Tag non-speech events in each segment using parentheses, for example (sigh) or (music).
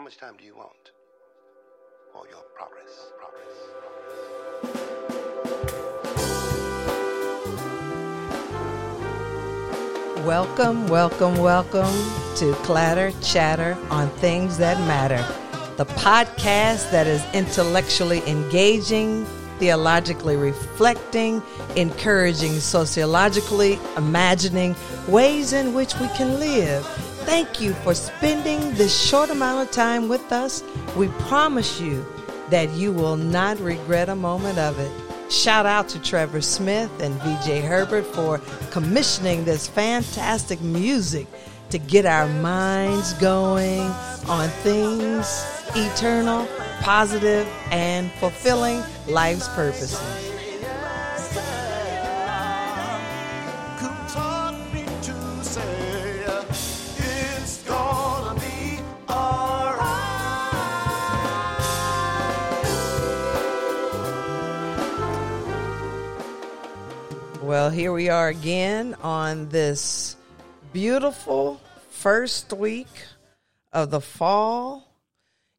How much time do you want for your progress? Progress. Welcome, welcome, welcome to Clatter Chatter on Things That Matter, the podcast that is intellectually engaging, theologically reflecting, encouraging sociologically imagining ways in which we can live Thank you for spending this short amount of time with us. We promise you that you will not regret a moment of it. Shout out to Trevor Smith and VJ Herbert for commissioning this fantastic music to get our minds going on things eternal, positive, and fulfilling life's purposes. Well, here we are again on this beautiful first week of the fall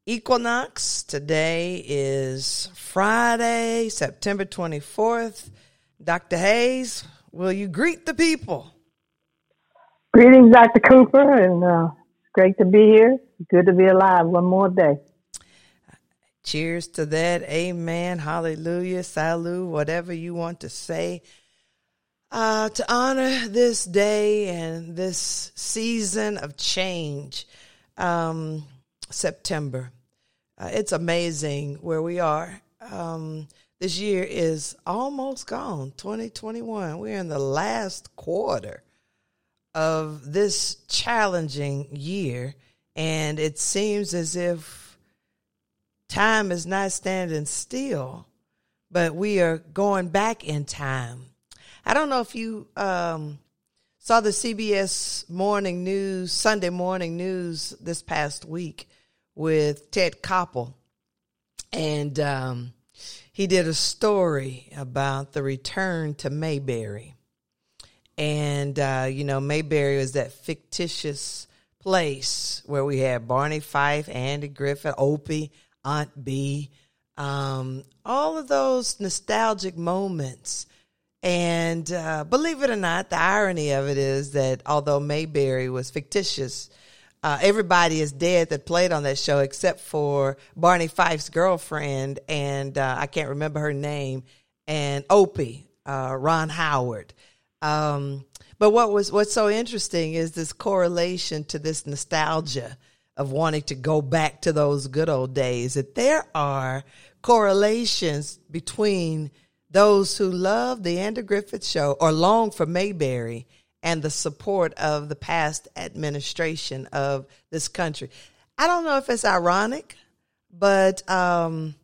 equinox. Today is Friday, September 24th. Dr. Hayes, will you greet the people? Greetings, Dr. Cooper, and uh, great to be here. Good to be alive one more day. Cheers to that. Amen. Hallelujah. Salut. Whatever you want to say uh, to honor this day and this season of change, um, September. Uh, it's amazing where we are. Um, this year is almost gone, 2021. We're in the last quarter of this challenging year, and it seems as if time is not standing still, but we are going back in time I don't know if you um, saw the CBS morning news, Sunday morning news this past week with Ted Koppel. And um, he did a story about the return to Mayberry. And, uh, you know, Mayberry was that fictitious place where we had Barney Fife, Andy Griffith, Opie, Aunt Bee, um, all of those nostalgic moments and uh, believe it or not, the irony of it is that although Mayberry was fictitious, uh, everybody is dead that played on that show except for Barney Fife's girlfriend, and uh, I can't remember her name, and Opie, uh, Ron Howard. Um, but what was what's so interesting is this correlation to this nostalgia of wanting to go back to those good old days. That there are correlations between those who love the Andy Griffith Show or long for Mayberry and the support of the past administration of this country. I don't know if it's ironic, but um,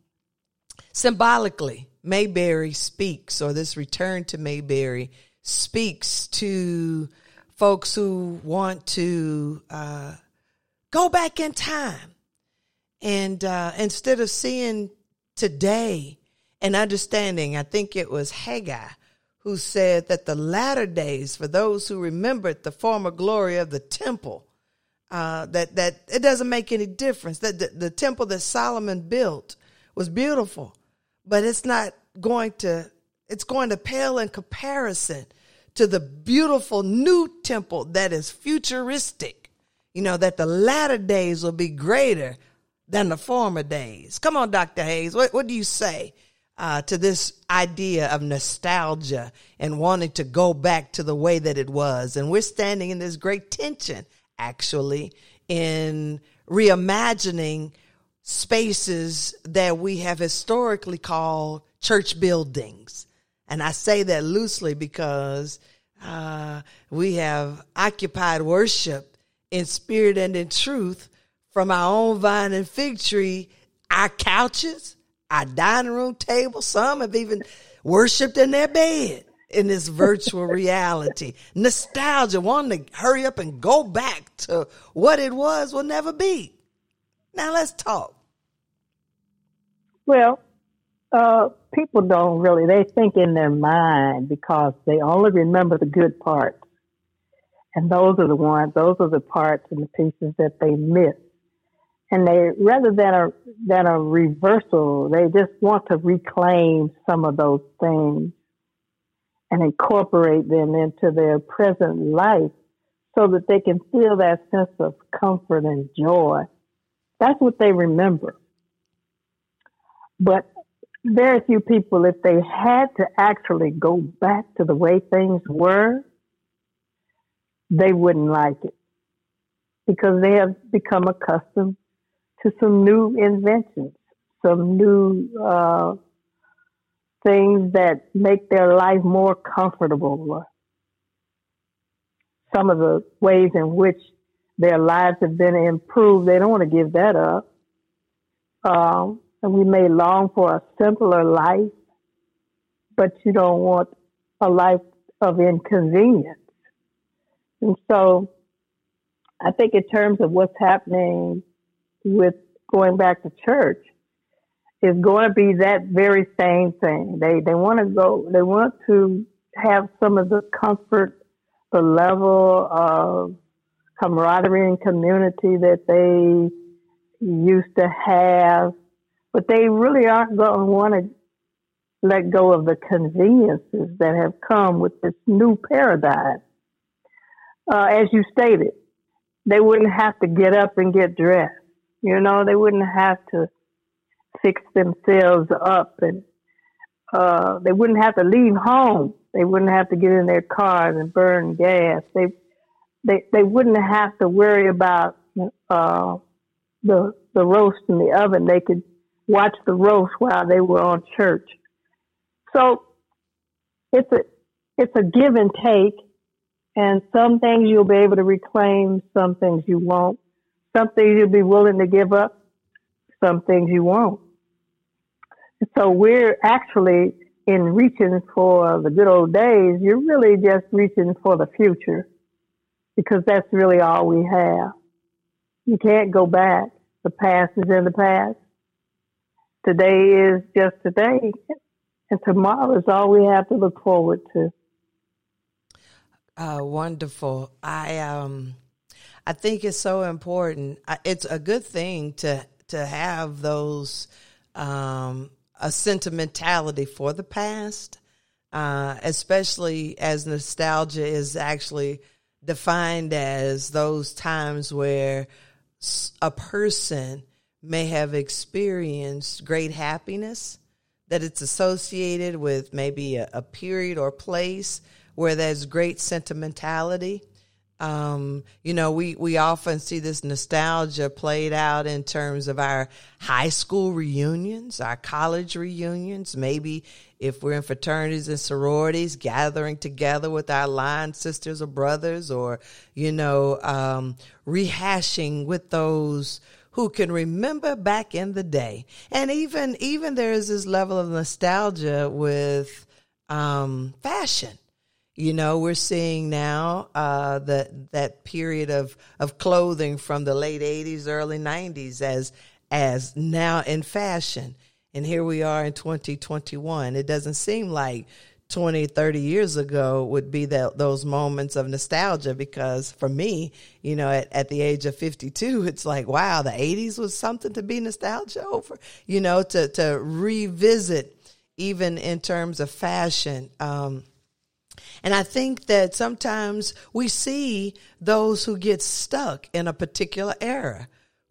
symbolically, Mayberry speaks, or this return to Mayberry speaks to folks who want to uh, go back in time. And uh, instead of seeing today and understanding. I think it was Haggai who said that the latter days, for those who remembered the former glory of the temple, uh, that that it doesn't make any difference. That the, the temple that Solomon built was beautiful, but it's not going to. It's going to pale in comparison to the beautiful new temple that is futuristic. You know that the latter days will be greater than the former days. Come on, Doctor Hayes. What what do you say? Uh, to this idea of nostalgia and wanting to go back to the way that it was. And we're standing in this great tension, actually, in reimagining spaces that we have historically called church buildings. And I say that loosely because uh, we have occupied worship in spirit and in truth from our own vine and fig tree, our couches, our dining room table. Some have even worshiped in their bed in this virtual (laughs) reality. Nostalgia, wanting to hurry up and go back to what it was will never be. Now let's talk. Well, uh, people don't really, they think in their mind because they only remember the good parts. And those are the ones, those are the parts and the pieces that they miss. And they rather than a than a reversal, they just want to reclaim some of those things and incorporate them into their present life so that they can feel that sense of comfort and joy. That's what they remember. But very few people, if they had to actually go back to the way things were, they wouldn't like it because they have become accustomed to some new inventions, some new uh, things that make their life more comfortable. Some of the ways in which their lives have been improved, they don't want to give that up. Um, and we may long for a simpler life, but you don't want a life of inconvenience. And so I think in terms of what's happening with going back to church, is going to be that very same thing. They they want to go. They want to have some of the comfort, the level of camaraderie and community that they used to have, but they really aren't going to want to let go of the conveniences that have come with this new paradigm. Uh, as you stated, they wouldn't have to get up and get dressed. You know, they wouldn't have to fix themselves up and uh, they wouldn't have to leave home. They wouldn't have to get in their cars and burn gas. They they they wouldn't have to worry about uh, the the roast in the oven. They could watch the roast while they were on church. So it's a it's a give and take, and some things you'll be able to reclaim, some things you won't. Some things you'll be willing to give up, some things you won't. So we're actually in reaching for the good old days, you're really just reaching for the future because that's really all we have. You can't go back. The past is in the past. Today is just today. And tomorrow is all we have to look forward to. Uh, wonderful. I um, I think it's so important. It's a good thing to to have those um, a sentimentality for the past, uh, especially as nostalgia is actually defined as those times where a person may have experienced great happiness, that it's associated with maybe a, a period or place where there's great sentimentality. Um, you know, we, we often see this nostalgia played out in terms of our high school reunions, our college reunions, maybe if we're in fraternities and sororities, gathering together with our line sisters or brothers, or, you know, um, rehashing with those who can remember back in the day. And even, even there is this level of nostalgia with, um, fashion you know, we're seeing now uh, that that period of of clothing from the late '80s, early '90s as as now in fashion, and here we are in 2021. It doesn't seem like 20, 30 years ago would be that those moments of nostalgia because for me, you know, at, at the age of 52, (laughs) it's like, wow, the 80s was something to be nostalgia over, you know, to, to revisit even in terms of fashion. Um, and I think that sometimes we see those who get stuck in a particular era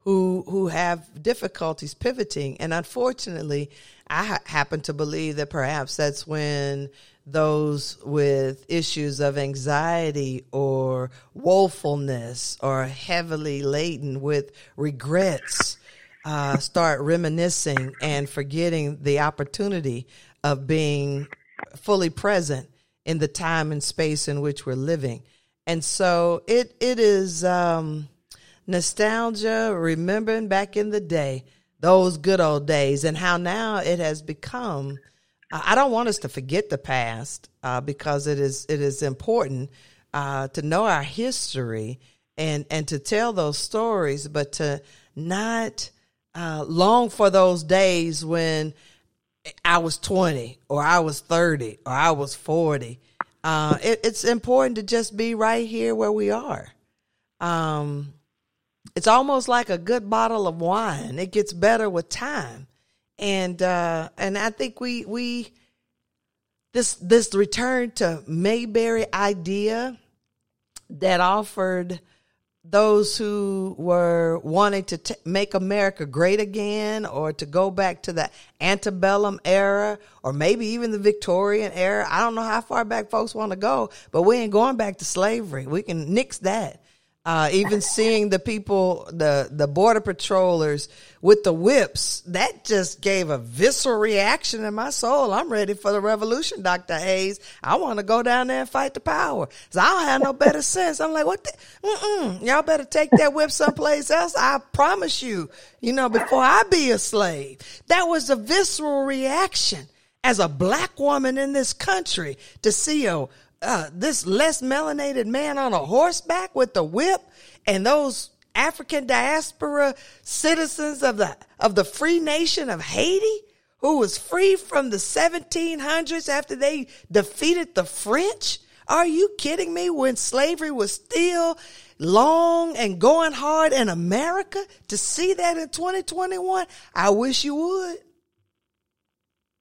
who who have difficulties pivoting. And unfortunately I ha- happen to believe that perhaps that's when those with issues of anxiety or woefulness or heavily laden with regrets uh, start reminiscing and forgetting the opportunity of being fully present in the time and space in which we're living. And so it it is um, nostalgia, remembering back in the day, those good old days, and how now it has become. I don't want us to forget the past uh, because it is it is important uh, to know our history and and to tell those stories, but to not uh, long for those days when I was 20 or I was 30 or I was 40. Uh, it, it's important to just be right here where we are. Um, it's almost like a good bottle of wine. It gets better with time. And uh and I think we we this this return to Mayberry idea that offered those who were wanting to t- make America great again or to go back to the antebellum era or maybe even the Victorian era. I don't know how far back folks want to go, but we ain't going back to slavery. We can nix that. Uh, even seeing the people, the the border patrollers with the whips, that just gave a visceral reaction in my soul. I'm ready for the revolution, Doctor Hayes. I want to go down there and fight the power. So I don't have no better (laughs) sense. I'm like, what? The? Mm-mm. Y'all better take that whip someplace else. I promise you. You know, before I be a slave, that was a visceral reaction as a black woman in this country to see a uh, this less melanated man on a horseback with the whip and those African diaspora citizens of the of the free nation of Haiti who was free from the 1700s after they defeated the French? Are you kidding me? When slavery was still long and going hard in America to see that in 2021, I wish you would.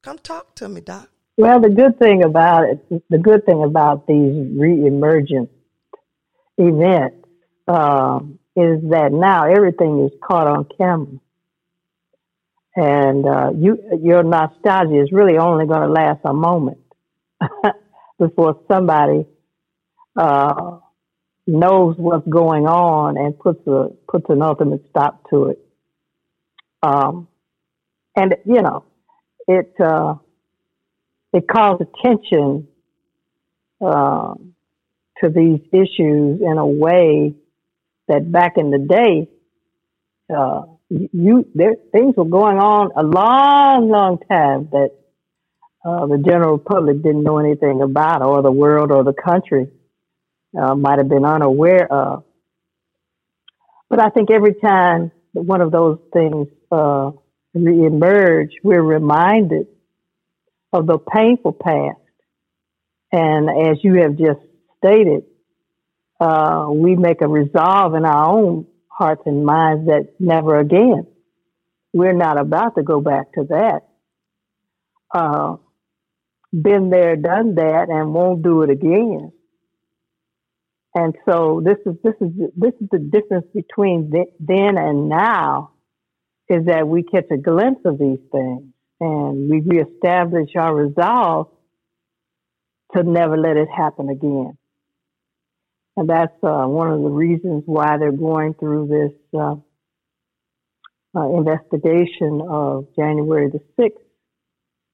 Come talk to me, Doc. Well, the good thing about it, the good thing about these re-emergent events um, is that now everything is caught on camera, and uh, you your nostalgia is really only going to last a moment (laughs) before somebody uh, knows what's going on and puts a puts an ultimate stop to it. Um, and you know, it. Uh, it calls attention um, to these issues in a way that back in the day, uh, you there things were going on a long, long time that uh, the general public didn't know anything about, or the world or the country uh, might have been unaware of. But I think every time one of those things uh, reemerge, we're reminded of the painful past. And as you have just stated, uh, we make a resolve in our own hearts and minds that never again. We're not about to go back to that. Uh, been there, done that, and won't do it again. And so this is this is this is the difference between then and now, is that we catch a glimpse of these things and we reestablish our resolve to never let it happen again. And that's uh, one of the reasons why they're going through this uh, uh, investigation of January the 6th,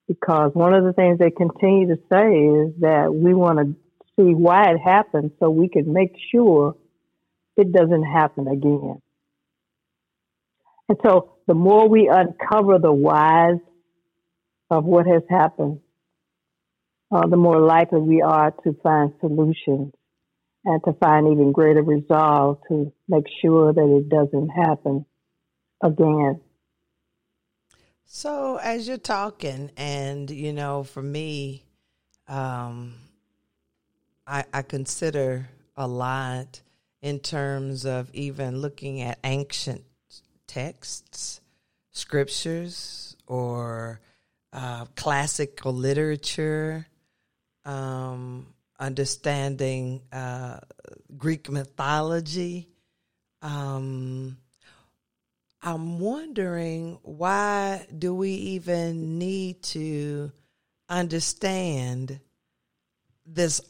because one of the things they continue to say is that we want to see why it happened so we can make sure it doesn't happen again. And so the more we uncover the whys of what has happened, uh, the more likely we are to find solutions and to find even greater resolve to make sure that it doesn't happen again. So, as you're talking, and you know, for me, um, I, I consider a lot in terms of even looking at ancient texts, scriptures, or uh, classical literature, um, understanding uh, Greek mythology. Um, I'm wondering why do we even need to understand this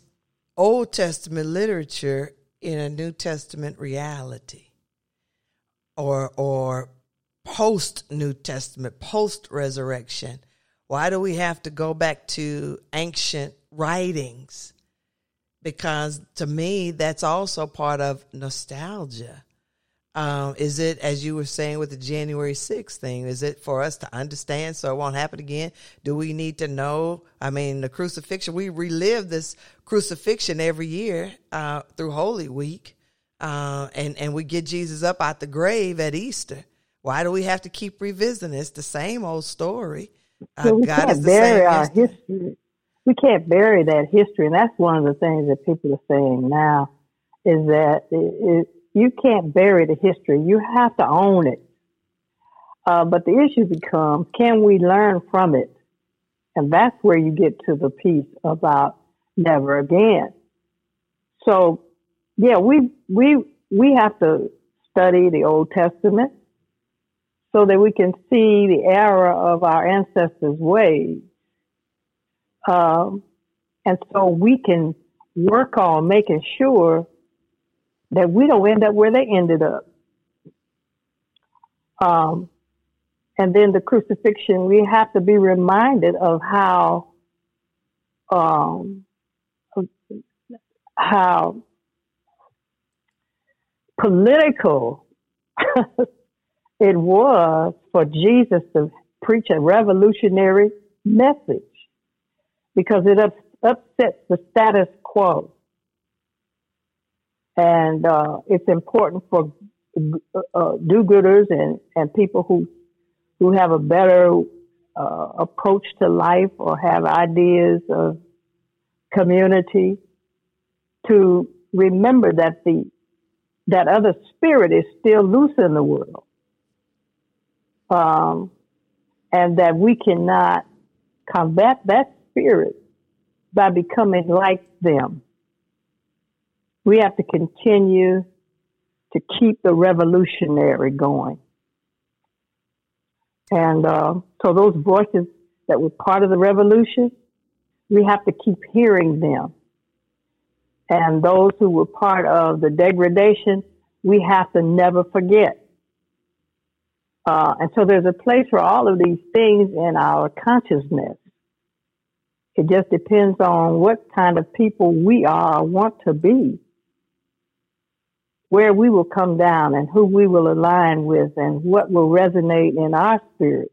Old Testament literature in a New Testament reality or or post New Testament, post resurrection why do we have to go back to ancient writings? Because to me, that's also part of nostalgia. Um, is it, as you were saying with the January 6th thing, is it for us to understand so it won't happen again? Do we need to know? I mean, the crucifixion, we relive this crucifixion every year uh, through Holy Week, uh, and, and we get Jesus up out the grave at Easter. Why do we have to keep revisiting? It's the same old story. Uh, we God can't bury our history. We can't bury that history, and that's one of the things that people are saying now is that it, it, you can't bury the history. You have to own it. Uh, but the issue becomes, can we learn from it? And that's where you get to the piece about never again. So, yeah, we we we have to study the Old Testament so that we can see the error of our ancestors' ways, um, and so we can work on making sure that we don't end up where they ended up. Um, and then the crucifixion, we have to be reminded of how um, how political (laughs) it was for Jesus to preach a revolutionary message because it ups, upsets the status quo. And uh, it's important for uh, do-gooders and, and people who who have a better uh, approach to life or have ideas of community to remember that the that other spirit is still loose in the world um, and that we cannot combat that spirit by becoming like them. We have to continue to keep the revolutionary going. And uh, so those voices that were part of the revolution we have to keep hearing them. And those who were part of the degradation, we have to never forget. Uh, and so there's a place for all of these things in our consciousness. It just depends on what kind of people we are, or want to be, where we will come down and who we will align with and what will resonate in our spirit.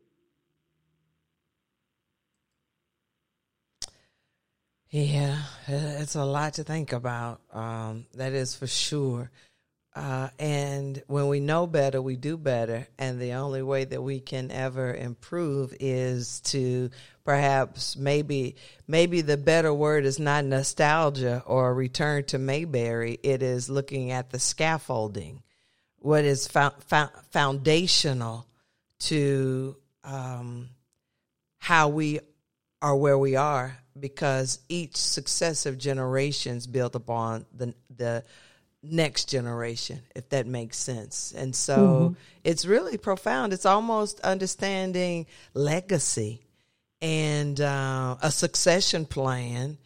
Yeah, it's a lot to think about. Um, that is for sure. Uh, and when we know better, we do better. And the only way that we can ever improve is to perhaps maybe maybe the better word is not nostalgia or return to Mayberry. It is looking at the scaffolding, what is fo- fo- foundational to um, how we are where we are because each successive generations build upon the the next generation if that makes sense and so mm-hmm. it's really profound it's almost understanding legacy and uh, a succession plan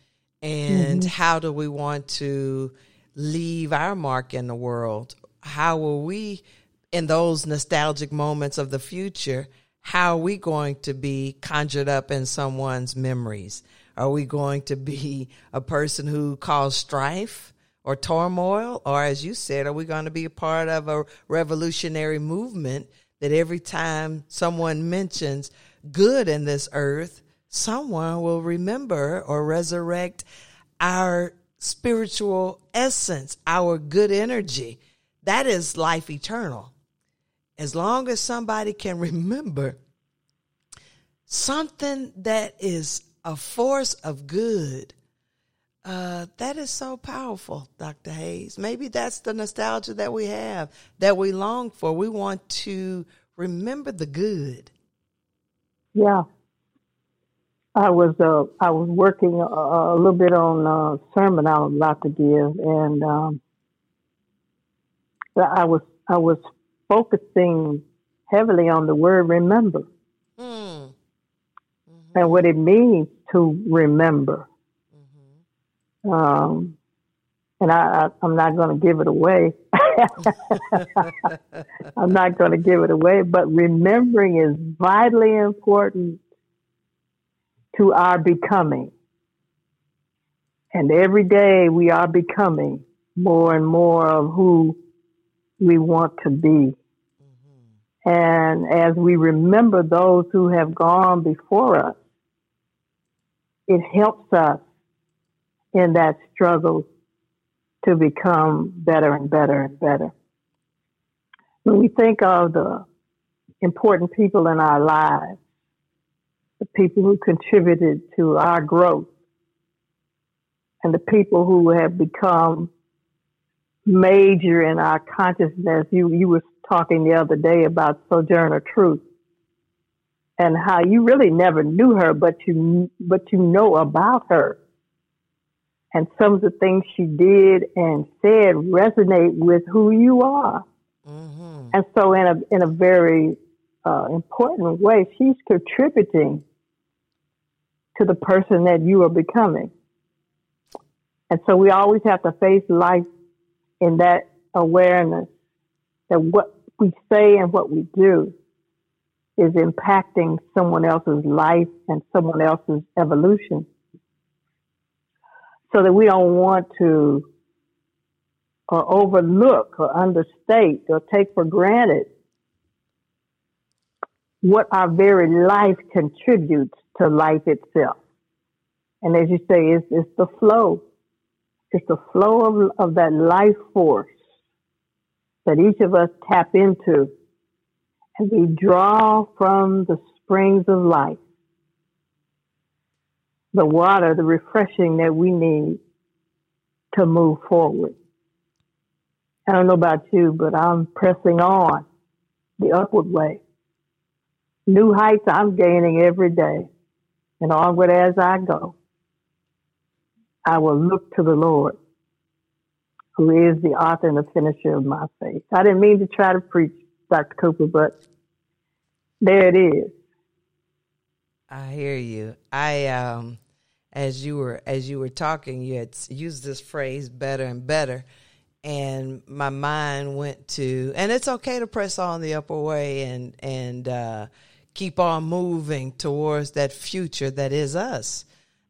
and mm-hmm. how do we want to leave our mark in the world how will we in those nostalgic moments of the future how are we going to be conjured up in someone's memories? Are we going to be a person who caused strife or turmoil? Or, as you said, are we going to be a part of a revolutionary movement that every time someone mentions good in this earth, someone will remember or resurrect our spiritual essence, our good energy? That is life eternal as long as somebody can remember something that is a force of good, uh, that is so powerful, Dr. Hayes. Maybe that's the nostalgia that we have, that we long for. We want to remember the good. Yeah. I was uh, I was working a, a little bit on a sermon I was about to give, and um, I was I was focusing heavily on the word remember mm. mm-hmm. and what it means to remember. Mm-hmm. Um, and I, I, am not going to give it away. (laughs) I'm not going to give it away, but remembering is vitally important to our becoming. And every day we are becoming more and more of who we want to be. And as we remember those who have gone before us, it helps us in that struggle to become better and better and better. When we think of the important people in our lives, the people who contributed to our growth, and the people who have become major in our consciousness. You you were talking the other day about Sojourner Truth and how you really never knew her, but you but you know about her. And some of the things she did and said resonate with who you are. Mm-hmm. And so, in a in a very uh, important way, she's contributing to the person that you are becoming. And so, we always have to face life in that awareness that what we say and what we do is impacting someone else's life and someone else's evolution. So that we don't want to or overlook or understate or take for granted what our very life contributes to life itself. And as you say, it's, it's the flow. It's the flow of, of that life force that each of us tap into and we draw from the springs of life the water, the refreshing that we need to move forward. I don't know about you, but I'm pressing on the upward way. New heights I'm gaining every day. And onward as I go, I will look to the Lord, who is the author and the finisher of my faith. I didn't mean to try to preach, Dr. Cooper, but there it is. I hear you. I um as you were as you were talking, you had used this phrase better and better and my mind went to and it's okay to press on the upper way and and uh, keep on moving towards that future that is us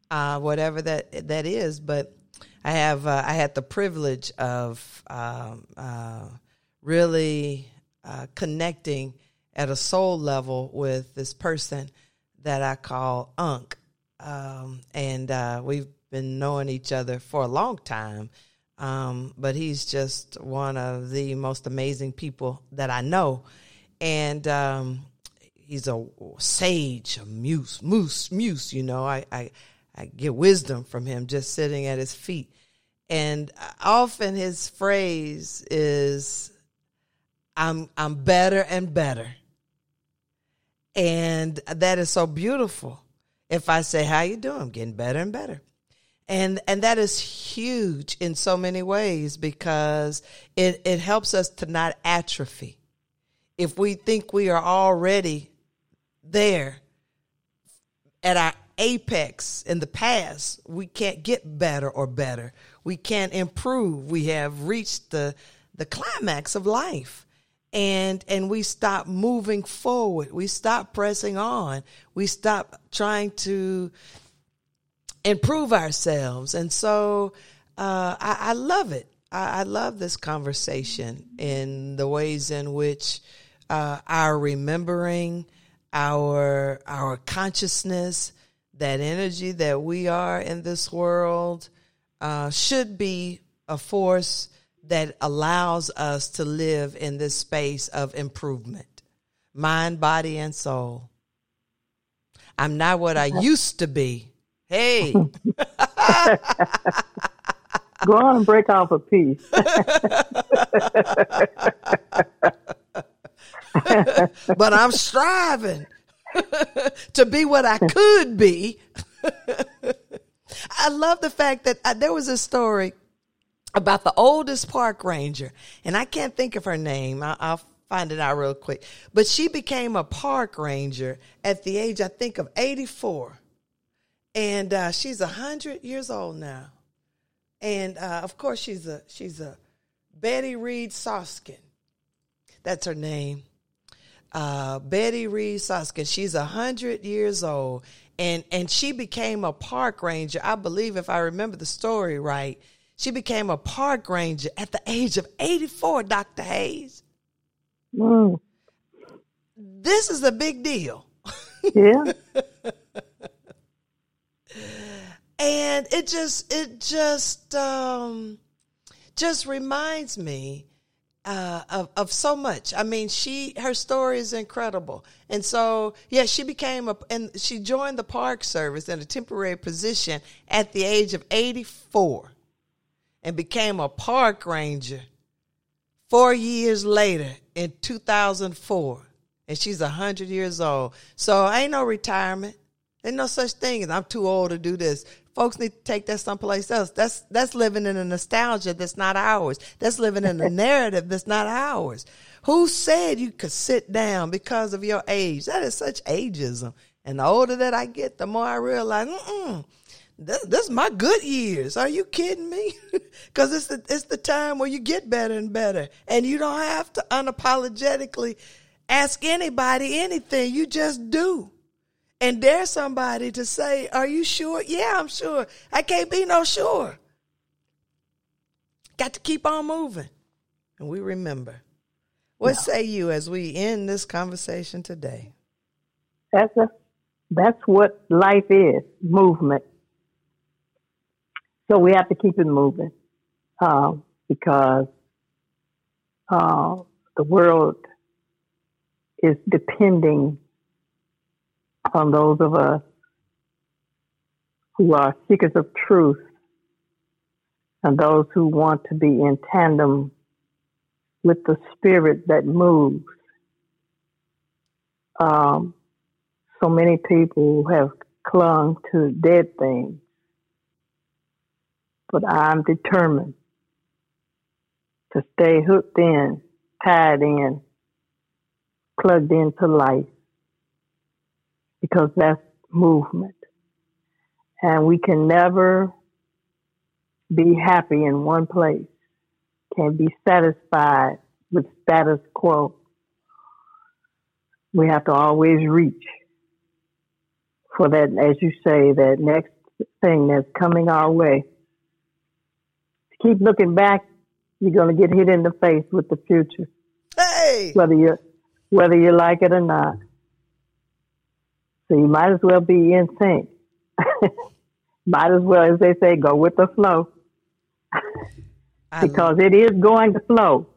uh, whatever that that is but i have uh, i had the privilege of um, uh, really uh, connecting at a soul level with this person that i call unk um, and uh, we've been knowing each other for a long time um, but he's just one of the most amazing people that I know. And um, he's a sage, a muse, moose, muse, you know. I, I, I get wisdom from him just sitting at his feet. And often his phrase is, I'm, I'm better and better. And that is so beautiful. If I say, how you doing? I'm getting better and better. And and that is huge in so many ways because it it helps us to not atrophy. If we think we are already there at our apex in the past we can't get better or better. We can't improve. We have reached the the climax of life and and we stop moving forward we stop pressing on we stop trying to improve ourselves. And so uh, I, I, love it. I, I, love this conversation in the ways in which uh, our remembering, our our consciousness, that energy that we are in this world, uh, should be a force that allows us to live in this space of improvement, mind, body, and soul. I'm not what I used to be Hey. (laughs) (laughs) Go on and break off a piece. (laughs) but I'm striving to be what I could be. I love the fact that I, uh, there was a story about the oldest park ranger, and I can't think of her name. I, will find it out real quick. But she became a park ranger at the age, I think, of 84 and uh, she's a hundred years old now, and uh, of course she's a she's a Betty Reid Soskin. That's her name. Uh, Betty Reid Soskin. She's a hundred years old, and and she became a park ranger. I believe, if I remember the story right, she became a park ranger at the age of eighty four. Doctor Hayes. This is a big deal. Yeah. (laughs) and it just it just um just reminds me uh, of of so much. I mean, she her story is incredible, and so yeah, she became a and she joined the Park Service in a temporary position at the age of eighty four, and became a park ranger four years later in 2004. And she's 100 years old. So ain't no retirement. Ain't no such thing as I'm too old to do this. Folks need to take that someplace else. That's that's living in a nostalgia that's not ours. That's living in a (laughs) narrative that's not ours. Who said you could sit down because of your age? That is such ageism. And the older that I get, the more I realize, mm this, this is my good years. Are you kidding me? (laughs) Because it's the, it's the time where you get better and better. And you don't have to unapologetically ask anybody anything. You just do. And dare somebody to say, Are you sure? Yeah, I'm sure. I can't be no sure. Got to keep on moving. And we remember. What say you as we end this conversation today? That's a, that's what life is, movement. So we have to keep it moving uh, because uh, the world is depending on those of us who are seekers of truth and those who want to be in tandem with the spirit that moves. Um, so many people have clung to dead things, but I'm determined to stay hooked in, tied in, plugged into life because that's movement. And we can never be happy in one place, can be satisfied with status quo. We have to always reach for that, as you say, that next thing that's coming our way. Keep looking back, you're going to get hit in the face with the future. Hey! Whether you whether you like it or not. So you might as well be in sync. (laughs) might as well, as they say, go with the flow. (laughs) because it is going to flow.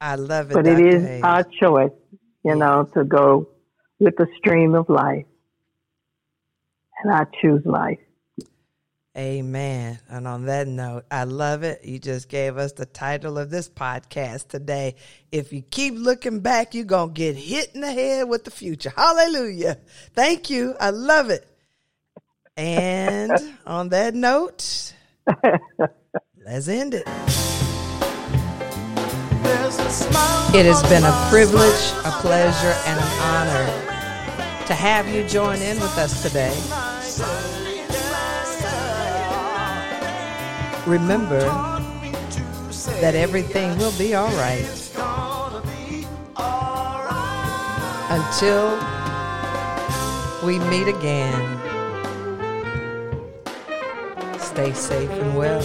I love it. But it is Hayes. our choice, you know, to go with the stream of life. And I choose life. Amen. And on that note, I love it. You just gave us the title of this podcast today. If you keep looking back, you're going to get hit in the head with the future. Hallelujah. Thank you. I love it. And (laughs) on that note, let's end it. It has been a privilege, a pleasure, and an honor to have you join in with us today. Remember that everything will be all right until we meet again. Stay safe and well.